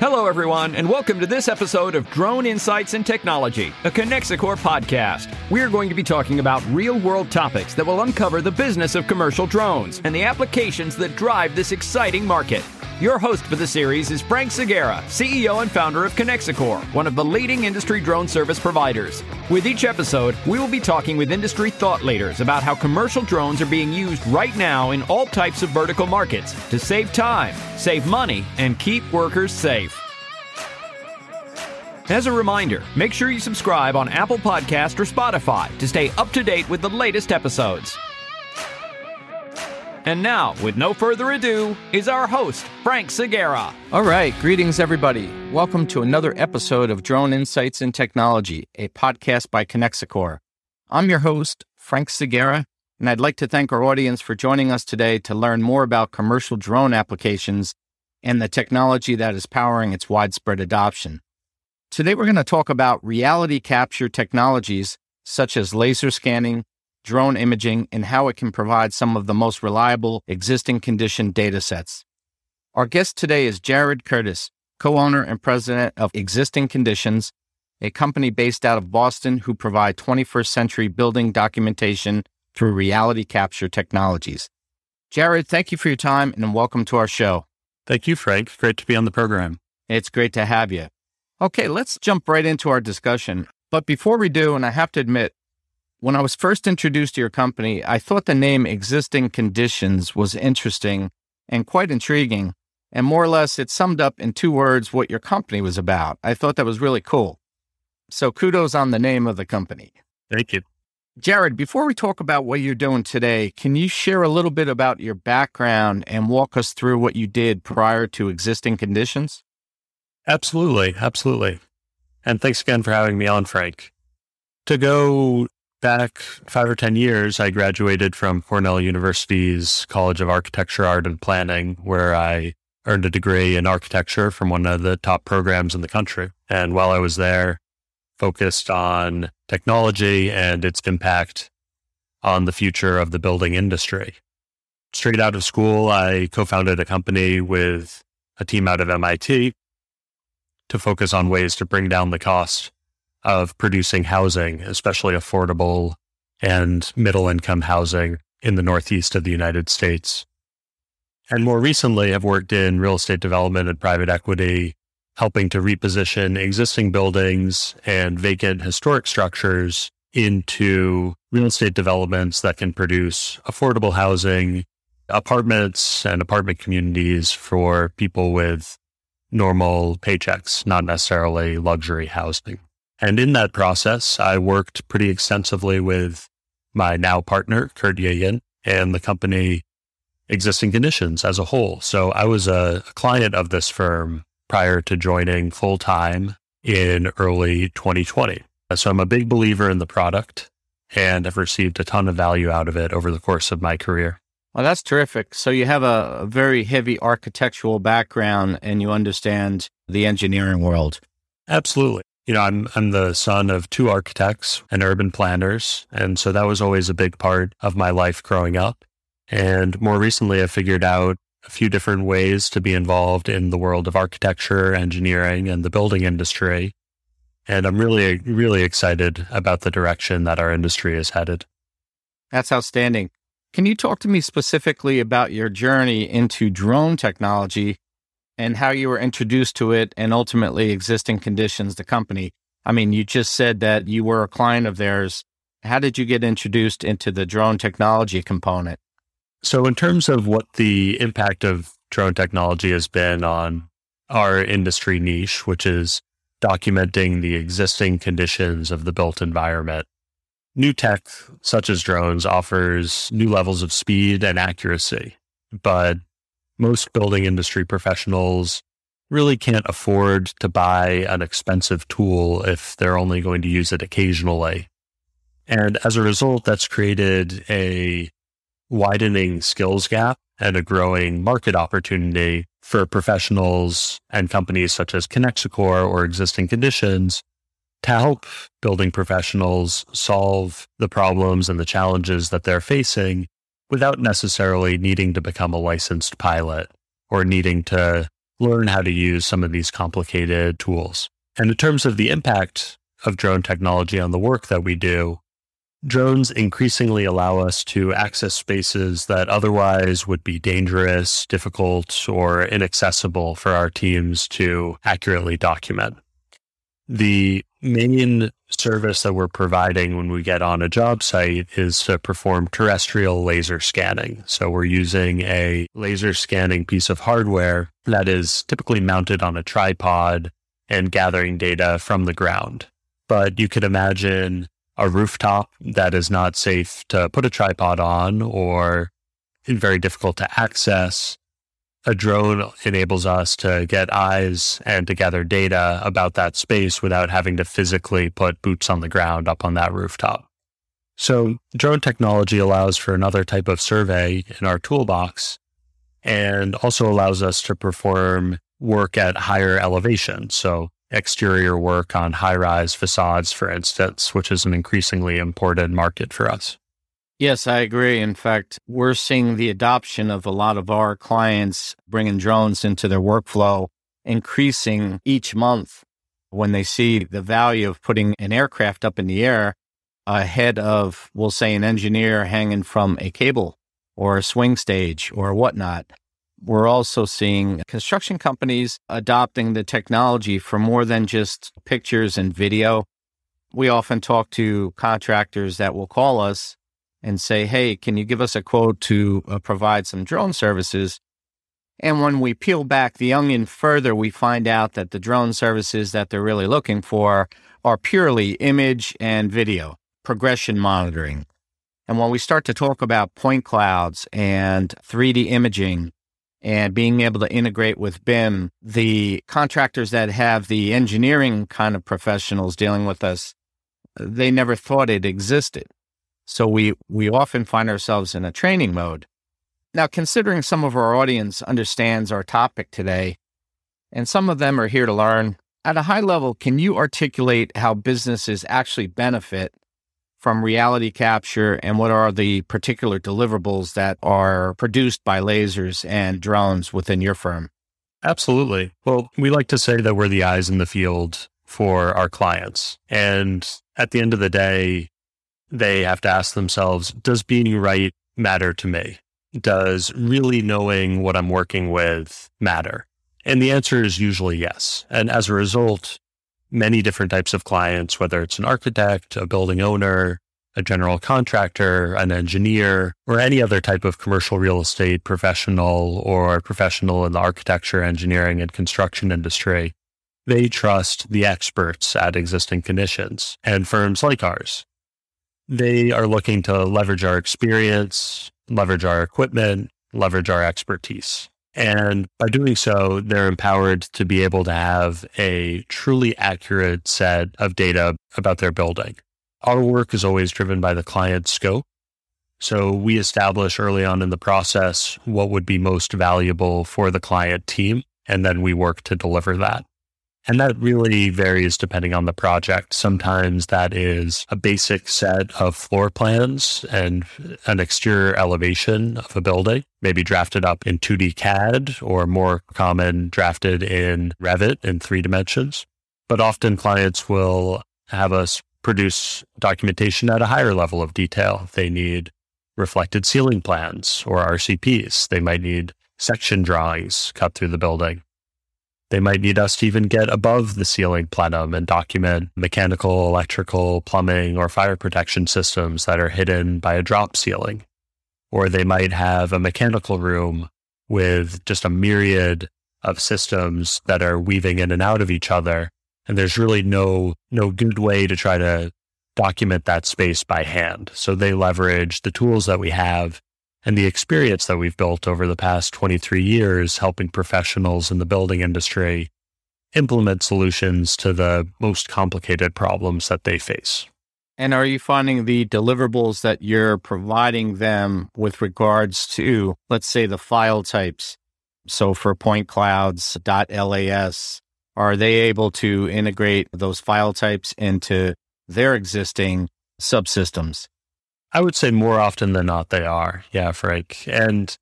Hello, everyone, and welcome to this episode of Drone Insights and Technology, a Connexicor podcast. We're going to be talking about real world topics that will uncover the business of commercial drones and the applications that drive this exciting market. Your host for the series is Frank Segura, CEO and founder of Connexicor, one of the leading industry drone service providers. With each episode, we will be talking with industry thought leaders about how commercial drones are being used right now in all types of vertical markets to save time, save money, and keep workers safe. As a reminder, make sure you subscribe on Apple Podcast or Spotify to stay up to date with the latest episodes. And now, with no further ado, is our host, Frank Segura. All right, greetings, everybody. Welcome to another episode of Drone Insights and Technology, a podcast by Connexicor. I'm your host, Frank Segura, and I'd like to thank our audience for joining us today to learn more about commercial drone applications and the technology that is powering its widespread adoption. Today, we're going to talk about reality capture technologies such as laser scanning, drone imaging, and how it can provide some of the most reliable existing condition data sets. Our guest today is Jared Curtis, co owner and president of Existing Conditions, a company based out of Boston who provide 21st century building documentation through reality capture technologies. Jared, thank you for your time and welcome to our show. Thank you, Frank. Great to be on the program. It's great to have you. Okay, let's jump right into our discussion. But before we do, and I have to admit, when I was first introduced to your company, I thought the name Existing Conditions was interesting and quite intriguing. And more or less, it summed up in two words what your company was about. I thought that was really cool. So kudos on the name of the company. Thank you. Jared, before we talk about what you're doing today, can you share a little bit about your background and walk us through what you did prior to existing conditions? Absolutely. Absolutely. And thanks again for having me on, Frank. To go back five or 10 years, I graduated from Cornell University's College of Architecture, Art, and Planning, where I earned a degree in architecture from one of the top programs in the country. And while I was there, focused on technology and its impact on the future of the building industry. Straight out of school, I co founded a company with a team out of MIT to focus on ways to bring down the cost of producing housing, especially affordable and middle income housing in the Northeast of the United States. And more recently, have worked in real estate development and private equity, helping to reposition existing buildings and vacant historic structures into real estate developments that can produce affordable housing, apartments and apartment communities for people with normal paychecks, not necessarily luxury housing. And in that process, I worked pretty extensively with my now partner, Kurt Yeghian, and the company Existing Conditions as a whole. So I was a client of this firm prior to joining full time in early 2020. So I'm a big believer in the product and I've received a ton of value out of it over the course of my career. Well, that's terrific. So you have a, a very heavy architectural background and you understand the engineering world. Absolutely. You know, I'm I'm the son of two architects and urban planners, and so that was always a big part of my life growing up. And more recently, I figured out a few different ways to be involved in the world of architecture, engineering, and the building industry. And I'm really, really excited about the direction that our industry is headed. That's outstanding. Can you talk to me specifically about your journey into drone technology and how you were introduced to it and ultimately existing conditions, the company? I mean, you just said that you were a client of theirs. How did you get introduced into the drone technology component? So, in terms of what the impact of drone technology has been on our industry niche, which is documenting the existing conditions of the built environment, new tech such as drones offers new levels of speed and accuracy. But most building industry professionals really can't afford to buy an expensive tool if they're only going to use it occasionally. And as a result, that's created a widening skills gap and a growing market opportunity for professionals and companies such as Connexicor or existing conditions to help building professionals solve the problems and the challenges that they're facing without necessarily needing to become a licensed pilot or needing to learn how to use some of these complicated tools. And in terms of the impact of drone technology on the work that we do, drones increasingly allow us to access spaces that otherwise would be dangerous, difficult, or inaccessible for our teams to accurately document. The main service that we're providing when we get on a job site is to perform terrestrial laser scanning. So we're using a laser scanning piece of hardware that is typically mounted on a tripod and gathering data from the ground. But you could imagine a rooftop that is not safe to put a tripod on or very difficult to access. A drone enables us to get eyes and to gather data about that space without having to physically put boots on the ground up on that rooftop. So, drone technology allows for another type of survey in our toolbox and also allows us to perform work at higher elevation. So, exterior work on high rise facades, for instance, which is an increasingly important market for us. Yes, I agree. In fact, we're seeing the adoption of a lot of our clients bringing drones into their workflow increasing each month when they see the value of putting an aircraft up in the air ahead of, we'll say, an engineer hanging from a cable or a swing stage or whatnot. We're also seeing construction companies adopting the technology for more than just pictures and video. We often talk to contractors that will call us and say, Hey, can you give us a quote to uh, provide some drone services? And when we peel back the onion further, we find out that the drone services that they're really looking for are purely image and video, progression monitoring. And when we start to talk about point clouds and 3D imaging and being able to integrate with BIM, the contractors that have the engineering kind of professionals dealing with us, they never thought it existed. So we, we often find ourselves in a training mode. Now, considering some of our audience understands our topic today, and some of them are here to learn, at a high level, can you articulate how businesses actually benefit from reality capture and what are the particular deliverables that are produced by lasers and drones within your firm? Absolutely. Well, we like to say that we're the eyes in the field for our clients. And at the end of the day, they have to ask themselves Does being right matter to me? Does really knowing what I'm working with matter? And the answer is usually yes. And as a result, many different types of clients, whether it's an architect, a building owner, a general contractor, an engineer, or any other type of commercial real estate professional or professional in the architecture, engineering, and construction industry, they trust the experts at existing conditions and firms like ours. They are looking to leverage our experience, leverage our equipment, leverage our expertise. And by doing so, they're empowered to be able to have a truly accurate set of data about their building. Our work is always driven by the client's scope. So we establish early on in the process what would be most valuable for the client team, and then we work to deliver that. And that really varies depending on the project. Sometimes that is a basic set of floor plans and an exterior elevation of a building, maybe drafted up in 2D CAD or more common drafted in Revit in three dimensions. But often clients will have us produce documentation at a higher level of detail. They need reflected ceiling plans or RCPs. They might need section drawings cut through the building. They might need us to even get above the ceiling plenum and document mechanical, electrical, plumbing, or fire protection systems that are hidden by a drop ceiling. Or they might have a mechanical room with just a myriad of systems that are weaving in and out of each other. And there's really no, no good way to try to document that space by hand. So they leverage the tools that we have and the experience that we've built over the past 23 years helping professionals in the building industry implement solutions to the most complicated problems that they face. And are you finding the deliverables that you're providing them with regards to, let's say, the file types? So for point clouds, .las, are they able to integrate those file types into their existing subsystems? I would say more often than not, they are. Yeah, Frank. And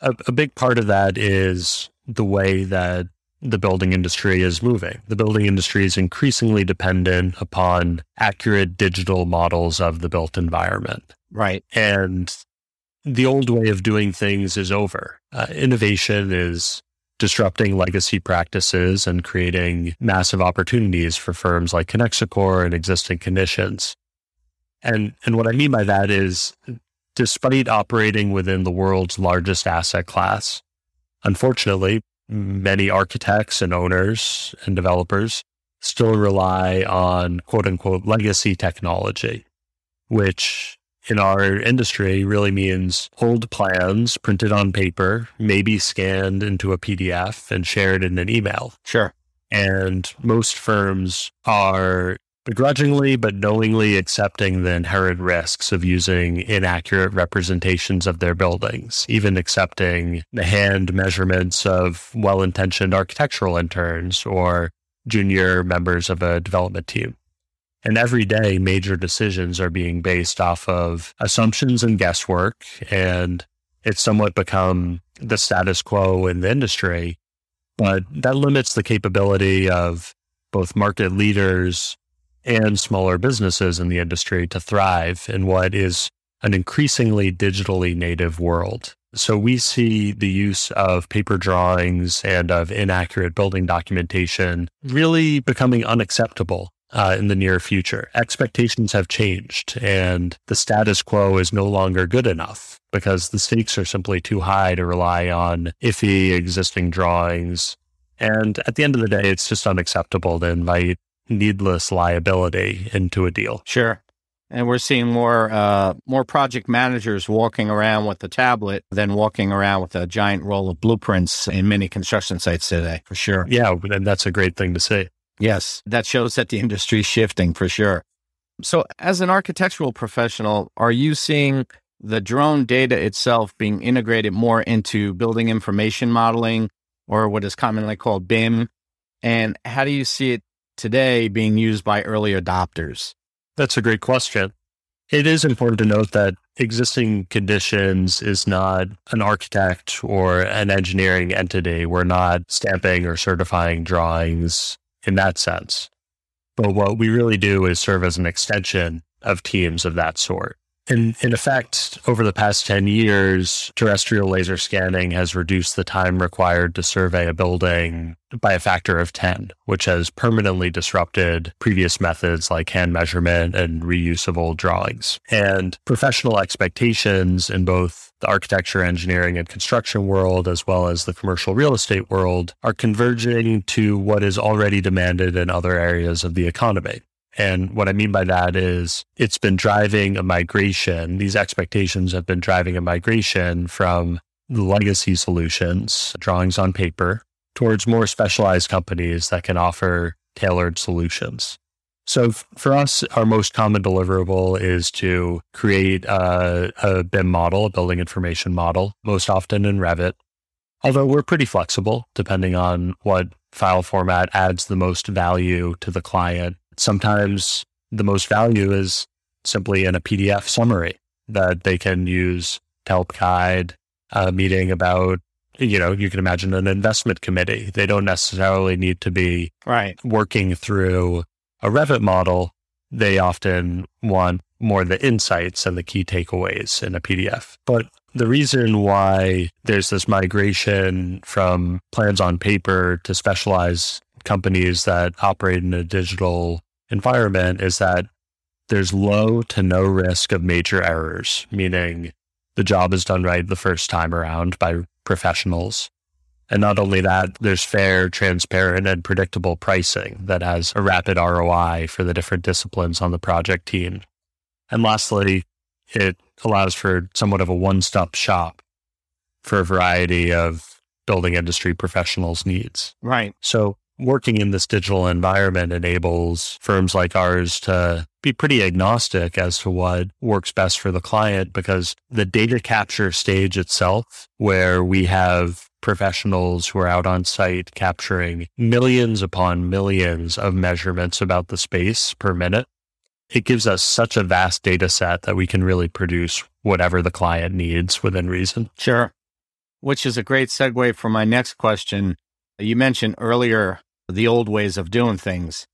a, a big part of that is the way that the building industry is moving. The building industry is increasingly dependent upon accurate digital models of the built environment. Right. And the old way of doing things is over. Uh, innovation is disrupting legacy practices and creating massive opportunities for firms like Connexicor and existing conditions. And, and what I mean by that is, despite operating within the world's largest asset class, unfortunately, many architects and owners and developers still rely on quote unquote legacy technology, which in our industry really means old plans printed on paper, maybe scanned into a PDF and shared in an email. Sure. And most firms are begrudgingly but knowingly accepting the inherent risks of using inaccurate representations of their buildings, even accepting the hand measurements of well intentioned architectural interns or junior members of a development team. And every day, major decisions are being based off of assumptions and guesswork. And it's somewhat become the status quo in the industry. But that limits the capability of both market leaders and smaller businesses in the industry to thrive in what is an increasingly digitally native world. So we see the use of paper drawings and of inaccurate building documentation really becoming unacceptable uh, in the near future. Expectations have changed, and the status quo is no longer good enough because the stakes are simply too high to rely on iffy existing drawings. And at the end of the day, it's just unacceptable to invite needless liability into a deal. Sure. And we're seeing more uh, more project managers walking around with a tablet than walking around with a giant roll of blueprints in many construction sites today, for sure. Yeah, and that's a great thing to see. Yes, that shows that the industry is shifting for sure. So, as an architectural professional, are you seeing the drone data itself being integrated more into building information modeling or what is commonly called BIM? And how do you see it today being used by early adopters? That's a great question. It is important to note that existing conditions is not an architect or an engineering entity. We're not stamping or certifying drawings in that sense. But what we really do is serve as an extension of teams of that sort. In, in effect, over the past 10 years, terrestrial laser scanning has reduced the time required to survey a building by a factor of 10, which has permanently disrupted previous methods like hand measurement and reusable drawings. And professional expectations in both the architecture, engineering, and construction world, as well as the commercial real estate world, are converging to what is already demanded in other areas of the economy. And what I mean by that is it's been driving a migration. These expectations have been driving a migration from legacy solutions, drawings on paper, towards more specialized companies that can offer tailored solutions. So for us, our most common deliverable is to create a, a BIM model, a building information model, most often in Revit. Although we're pretty flexible depending on what file format adds the most value to the client Sometimes the most value is simply in a PDF summary that they can use to help guide a meeting about, you know, you can imagine an investment committee. They don't necessarily need to be right. working through a Revit model. They often want more the insights and the key takeaways in a PDF. But the reason why there's this migration from plans on paper to specialized companies that operate in a digital environment is that there's low to no risk of major errors, meaning the job is done right the first time around by professionals. And not only that, there's fair, transparent, and predictable pricing that has a rapid ROI for the different disciplines on the project team. And lastly, it allows for somewhat of a one stop shop for a variety of building industry professionals' needs. Right. So working in this digital environment enables firms like ours to be pretty agnostic as to what works best for the client because the data capture stage itself, where we have professionals who are out on site capturing millions upon millions of measurements about the space per minute, it gives us such a vast data set that we can really produce whatever the client needs within reason. Sure. Which is a great segue for my next question You mentioned earlier the old ways of doing things.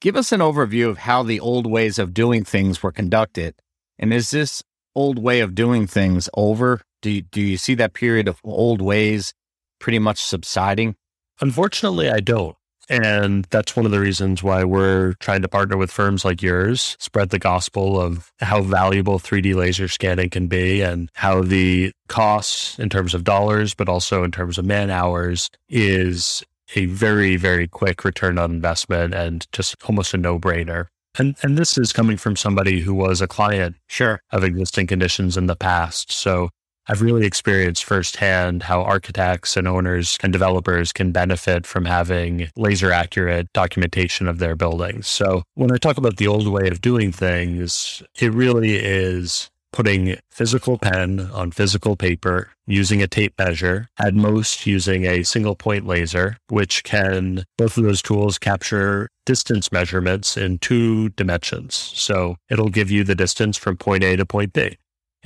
Give us an overview of how the old ways of doing things were conducted. And is this old way of doing things over? Do you, do you see that period of old ways pretty much subsiding? Unfortunately, I don't. And that's one of the reasons why we're trying to partner with firms like yours, spread the gospel of how valuable 3D laser scanning can be and how the costs in terms of dollars, but also in terms of man hours is a very, very quick return on investment and just almost a no brainer. And, and this is coming from somebody who was a client sure. of existing conditions in the past. So I've really experienced firsthand how architects and owners and developers can benefit from having laser accurate documentation of their buildings. So when I talk about the old way of doing things, it really is putting physical pen on physical paper using a tape measure, at most using a single point laser, which can, both of those tools capture distance measurements in two dimensions. So it'll give you the distance from point A to point B.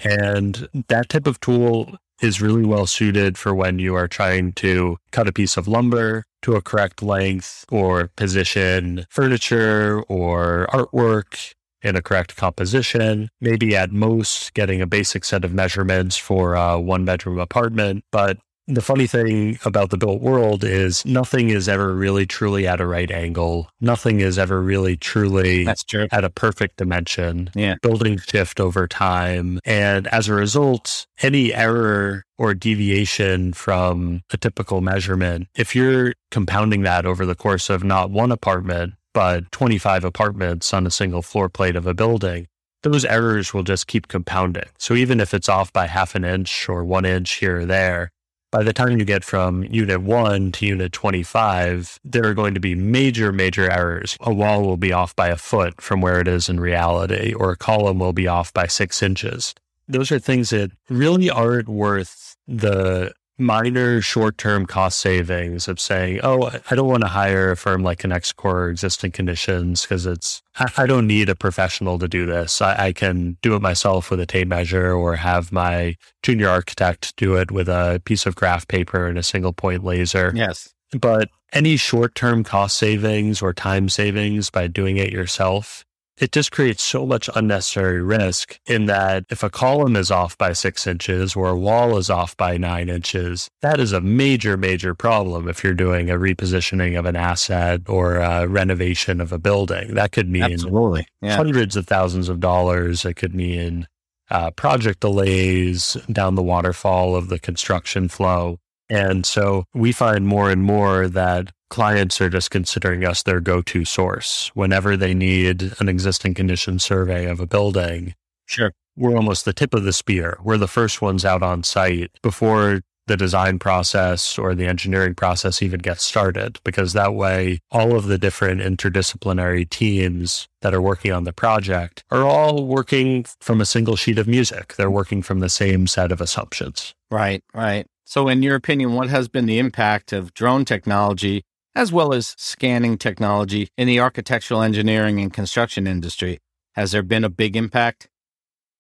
And that type of tool is really well suited for when you are trying to cut a piece of lumber to a correct length or position furniture or artwork in a correct composition, maybe at most getting a basic set of measurements for a one bedroom apartment. But the funny thing about the built world is nothing is ever really truly at a right angle. Nothing is ever really truly That's true. at a perfect dimension. Yeah. Buildings shift over time. And as a result, any error or deviation from a typical measurement, if you're compounding that over the course of not one apartment, but 25 apartments on a single floor plate of a building, those errors will just keep compounding. So even if it's off by half an inch or one inch here or there, by the time you get from unit one to unit 25, there are going to be major, major errors. A wall will be off by a foot from where it is in reality, or a column will be off by six inches. Those are things that really aren't worth the minor short term cost savings of saying, oh, I don't want to hire a firm like Connexicor or existing conditions because it's, I, don't need a professional to do this. I, I, can do it myself with a tape measure or have my junior architect do it with a piece of graph paper and a single point laser. Yes. But any short term cost savings or time savings by doing it yourself it just creates so much unnecessary risk in that if a column is off by six inches or a wall is off by nine inches, that is a major, major problem if you're doing a repositioning of an asset or a renovation of a building. That could mean Absolutely. Yeah. hundreds of thousands of dollars. It could mean uh, project delays down the waterfall of the construction flow. And so we find more and more that clients are just considering us their go to source whenever they need an existing condition survey of a building. Sure. We're almost the tip of the spear. We're the first ones out on site before the design process or the engineering process even gets started, because that way all of the different interdisciplinary teams that are working on the project are all working from a single sheet of music. They're working from the same set of assumptions. Right, right. So, in your opinion, what has been the impact of drone technology as well as scanning technology in the architectural engineering and construction industry. Has there been a big impact?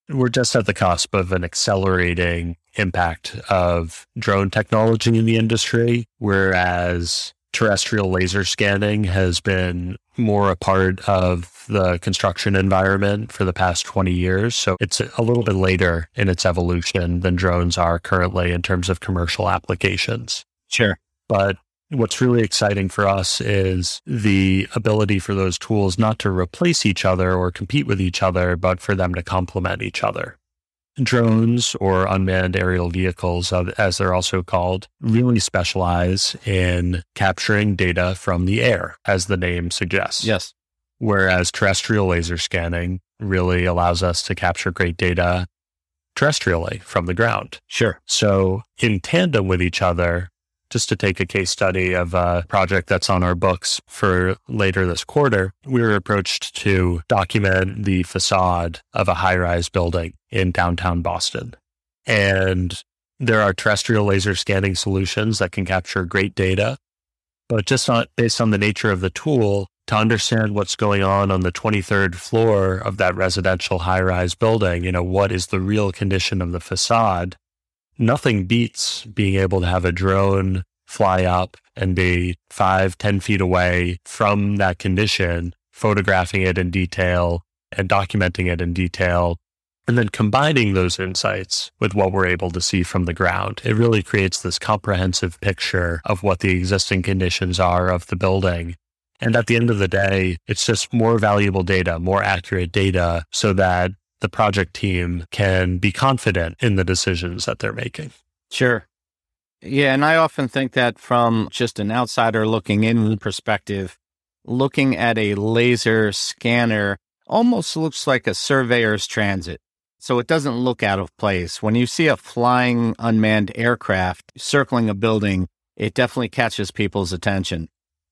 We're just at the cusp of an accelerating impact of drone technology in the industry, whereas terrestrial laser scanning has been more a part of the construction environment for the past 20 years. So it's a little bit later in its evolution than drones are currently in terms of commercial applications. Sure. But What's really exciting for us is the ability for those tools not to replace each other or compete with each other, but for them to complement each other. Drones or unmanned aerial vehicles, as they're also called, really specialize in capturing data from the air, as the name suggests. Yes. Whereas terrestrial laser scanning really allows us to capture great data terrestrially from the ground. Sure. So, in tandem with each other, just to take a case study of a project that's on our books for later this quarter, we were approached to document the facade of a high rise building in downtown Boston. And there are terrestrial laser scanning solutions that can capture great data, but just not based on the nature of the tool, to understand what's going on on the 23rd floor of that residential high rise building, you know, what is the real condition of the facade? Nothing beats being able to have a drone fly up and be five, ten feet away from that condition, photographing it in detail and documenting it in detail and then combining those insights with what we're able to see from the ground, it really creates this comprehensive picture of what the existing conditions are of the building. And at the end of the day, it's just more valuable data, more accurate data so that the project team can be confident in the decisions that they're making. Sure. Yeah. And I often think that from just an outsider looking in perspective, looking at a laser scanner almost looks like a surveyor's transit so it doesn't look out of place. When you see a flying unmanned aircraft circling a building, it definitely catches people's attention.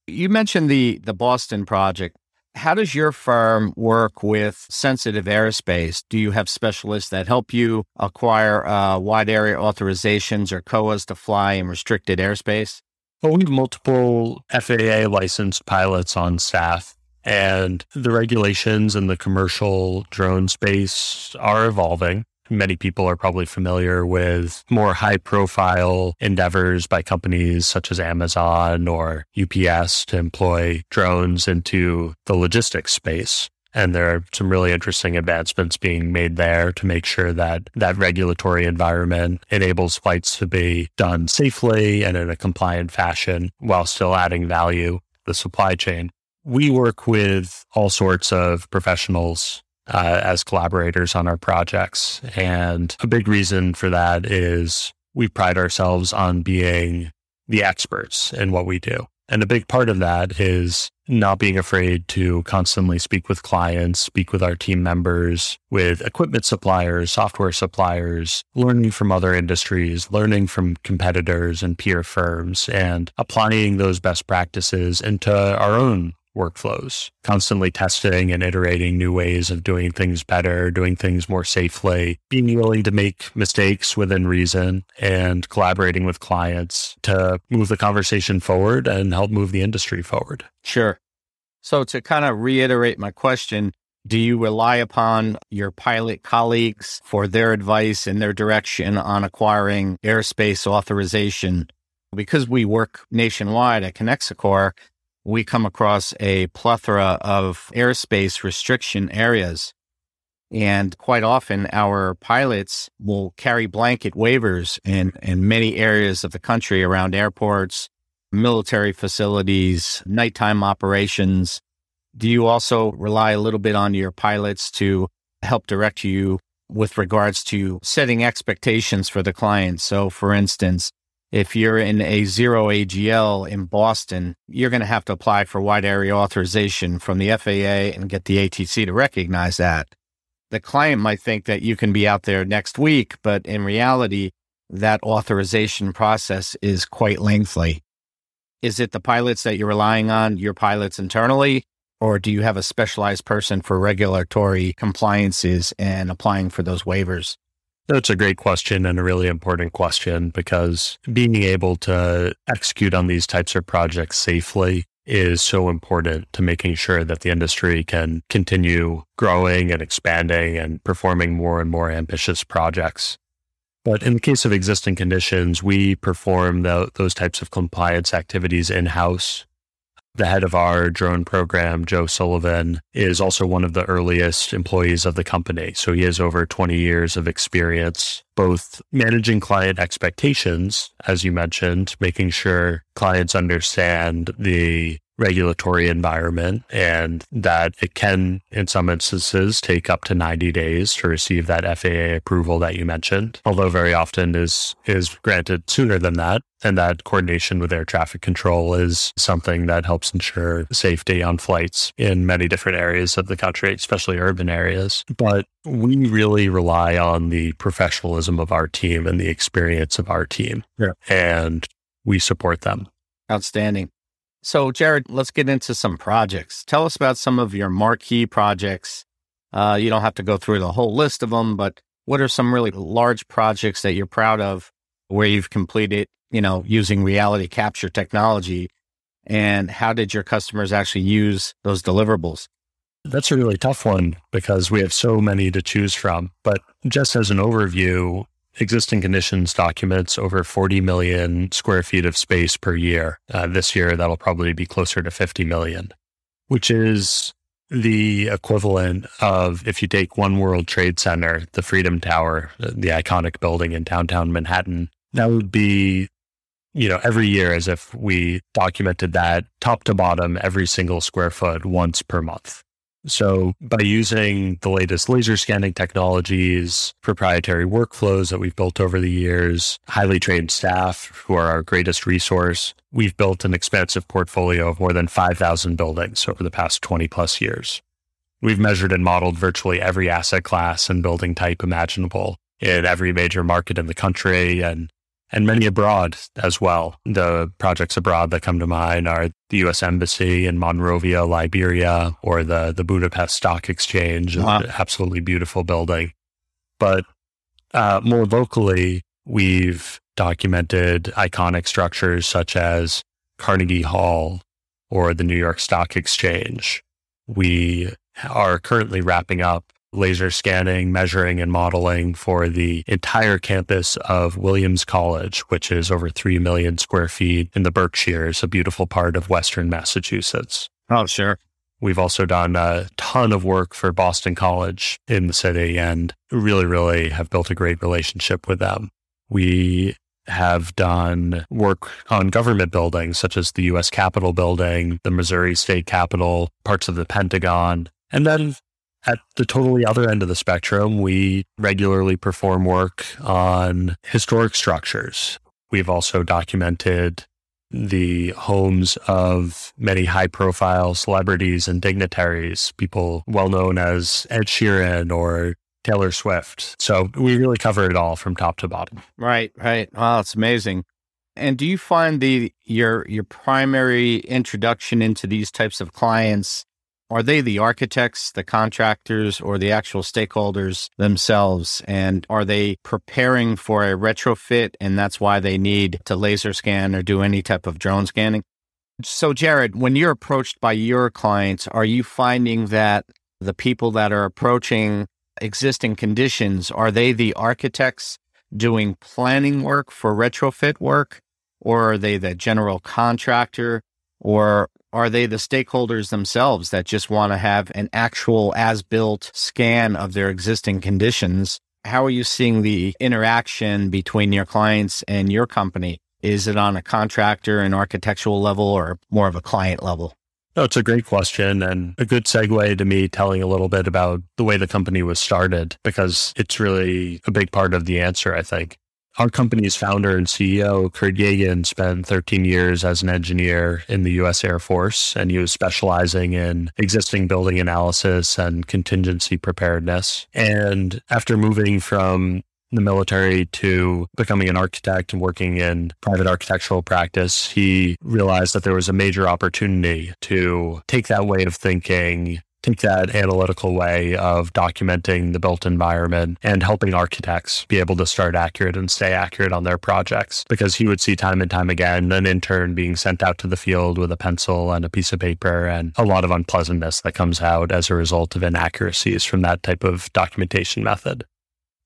You mentioned the the Boston project. How does your firm work with sensitive airspace? Do you have specialists that help you acquire uh, wide area authorizations or COAs to fly in restricted airspace? Well, we have multiple FAA licensed pilots on staff and the regulations in the commercial drone space are evolving. Many people are probably familiar with more high profile endeavors by companies such as Amazon or UPS to employ drones into the logistics space. And there are some really interesting advancements being made there to make sure that that regulatory environment enables flights to be done safely and in a compliant fashion while still adding value to the supply chain we work with all sorts of professionals uh, as collaborators on our projects. And a big reason for that is we pride ourselves on being the experts in what we do. And a big part of that is not being afraid to constantly speak with clients, speak with our team members, with equipment suppliers, software suppliers, learning from other industries, learning from competitors and peer firms, and applying those best practices into our own workflows, constantly testing and iterating new ways of doing things better, doing things more safely, being willing to make mistakes within reason, and collaborating with clients to move the conversation forward and help move the industry forward. Sure. So, to kind of reiterate my question, do you rely upon your pilot colleagues for their advice and their direction on acquiring airspace authorization? Because we work nationwide at Connexicor, we come across a plethora of airspace restriction areas. And quite often, our pilots will carry blanket waivers in, in many areas of the country around airports, military facilities, nighttime operations. Do you also rely a little bit on your pilots to help direct you with regards to setting expectations for the client? So, for instance, if you're in a zero AGL in Boston, you're going to have to apply for wide area authorization from the FAA and get the ATC to recognize that. The client might think that you can be out there next week, but in reality, that authorization process is quite lengthy. Is it the pilots that you're relying on, your pilots internally, or do you have a specialized person for regulatory compliances and applying for those waivers? That's a great question and a really important question because being able to execute on these types of projects safely is so important to making sure that the industry can continue growing and expanding and performing more and more ambitious projects. But in the case of existing conditions, we perform the, those types of compliance activities in house the head of our drone program, Joe Sullivan, is also one of the earliest employees of the company. So he has over 20 years of experience, both managing client expectations, as you mentioned, making sure clients understand the regulatory environment and that it can, in some instances, take up to 90 days to receive that FAA approval that you mentioned, although very often is, is granted sooner than that. And that coordination with air traffic control is something that helps ensure safety on flights in many different areas of the country, especially urban areas. But we really rely on the professionalism of our team and the experience of our team. Yeah. And we support them. Outstanding. So, Jared, let's get into some projects. Tell us about some of your marquee projects. Uh, you don't have to go through the whole list of them, but what are some really large projects that you're proud of where you've completed, you know, using reality capture technology? And how did your customers actually use those deliverables? That's a really tough one because we have so many to choose from. But just as an overview, existing conditions documents over 40 million square feet of space per year. Uh, this year, that'll probably be closer to 50 million, which is the equivalent of if you take One World Trade Center, the Freedom Tower, the iconic building in downtown Manhattan, that would be, you know, every year as if we documented that top to bottom, every single square foot once per month. So, by using the latest laser scanning technologies, proprietary workflows that we've built over the years, highly trained staff who are our greatest resource, we've built an expansive portfolio of more than 5,000 buildings over the past 20 plus years. We've measured and modeled virtually every asset class and building type imaginable in every major market in the country and and many abroad as well. The projects abroad that come to mind are the U.S. Embassy in Monrovia, Liberia, or the the Budapest Stock Exchange, wow. absolutely beautiful building. But uh, more locally, we've documented iconic structures such as Carnegie Hall or the New York Stock Exchange. We are currently wrapping up laser scanning, measuring, and modeling for the entire campus of Williams College, which is over 3 million square feet in the Berkshires, a beautiful part of Western Massachusetts. Oh, sure. We've also done a ton of work for Boston College in the city and really, really have built a great relationship with them. We have done work on government buildings such as the US Capitol building, the Missouri State Capitol, parts of the Pentagon, and then at the totally other end of the spectrum, we regularly perform work on historic structures. We've also documented the homes of many high profile celebrities and dignitaries, people well known as Ed Sheeran or Taylor Swift. So we really cover it all from top to bottom. Right, right. Wow, it's amazing. And do you find the your your primary introduction into these types of clients are they the architects, the contractors, or the actual stakeholders themselves? And are they preparing for a retrofit and that's why they need to laser scan or do any type of drone scanning? So, Jared, when you're approached by your clients, are you finding that the people that are approaching existing conditions, are they the architects doing planning work for retrofit work? Or are they the general contractor? Or are they the stakeholders themselves that just want to have an actual as built scan of their existing conditions? How are you seeing the interaction between your clients and your company? Is it on a contractor and architectural level or more of a client level? No, it's a great question and a good segue to me telling a little bit about the way the company was started because it's really a big part of the answer, I think. Our company's founder and CEO, Kurt Yeghian, spent 13 years as an engineer in the US Air Force, and he was specializing in existing building analysis and contingency preparedness. And after moving from the military to becoming an architect and working in private architectural practice, he realized that there was a major opportunity to take that way of thinking take that analytical way of documenting the built environment and helping architects be able to start accurate and stay accurate on their projects. Because he would see time and time again an intern being sent out to the field with a pencil and a piece of paper and a lot of unpleasantness that comes out as a result of inaccuracies from that type of documentation method.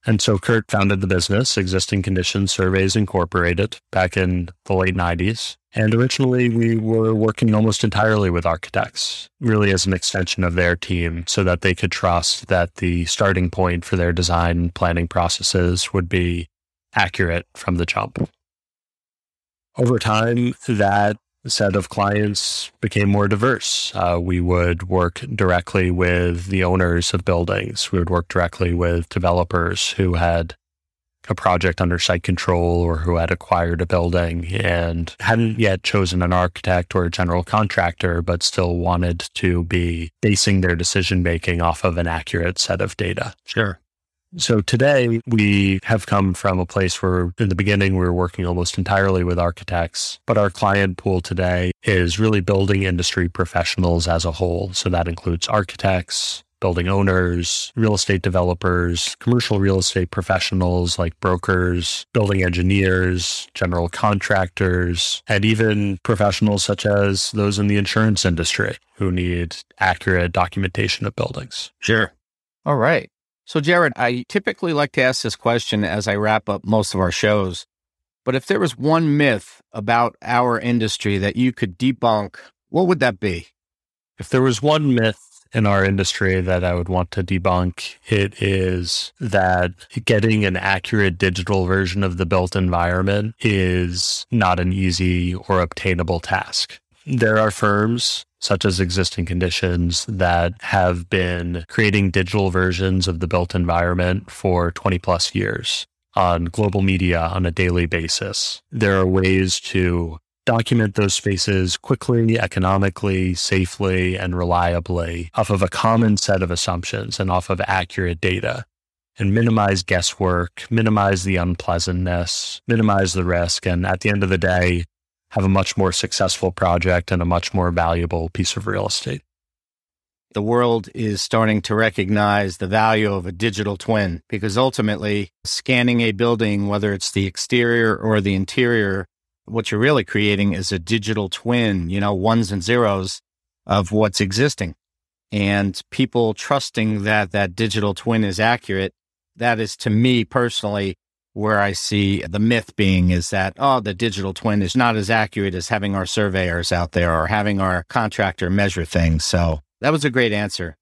And so Kurt founded the business, Existing Conditions Surveys Incorporated, back in the late 90s. And originally, we were working almost entirely with architects, really as an extension of their team, so that they could trust that the starting point for their design planning processes would be accurate from the jump. Over time, that set of clients became more diverse. Uh, we would work directly with the owners of buildings. We would work directly with developers who had a project under site control or who had acquired a building and hadn't yet chosen an architect or a general contractor, but still wanted to be basing their decision making off of an accurate set of data. Sure. So today we have come from a place where in the beginning we were working almost entirely with architects, but our client pool today is really building industry professionals as a whole. So that includes architects, building owners, real estate developers, commercial real estate professionals like brokers, building engineers, general contractors, and even professionals such as those in the insurance industry who need accurate documentation of buildings. Sure. All right. So, Jared, I typically like to ask this question as I wrap up most of our shows. But if there was one myth about our industry that you could debunk, what would that be? If there was one myth in our industry that I would want to debunk, it is that getting an accurate digital version of the built environment is not an easy or obtainable task. There are firms such as existing conditions that have been creating digital versions of the built environment for 20 plus years on global media on a daily basis. There are ways to document those spaces quickly, economically, safely, and reliably off of a common set of assumptions and off of accurate data and minimize guesswork, minimize the unpleasantness, minimize the risk. And at the end of the day, have a much more successful project and a much more valuable piece of real estate. The world is starting to recognize the value of a digital twin because ultimately, scanning a building, whether it's the exterior or the interior, what you're really creating is a digital twin, you know, ones and zeros of what's existing. And people trusting that that digital twin is accurate, that is to me personally where I see the myth being is that, oh, the digital twin is not as accurate as having our surveyors out there or having our contractor measure things. So that was a great answer.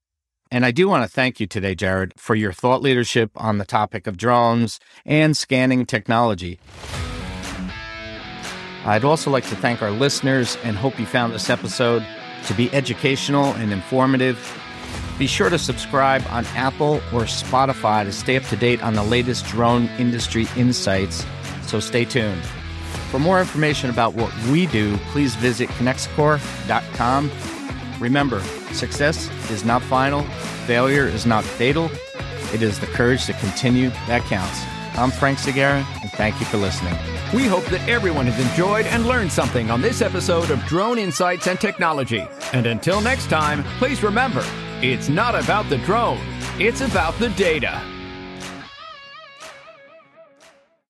And I do want to thank you today, Jared, for your thought leadership on the topic of drones and scanning technology. I'd also like to thank our listeners and hope you found this episode to be educational and informative be sure to subscribe on Apple or Spotify to stay up to date on the latest drone industry insights. So stay tuned. For more information about what we do, please visit connexicor.com. Remember, success is not final, failure is not fatal. It is the courage to continue that counts. I'm Frank Segura, and thank you for listening. We hope that everyone has enjoyed and learned something on this episode of Drone Insights and Technology. And until next time, please remember it's not about the drone, it's about the data.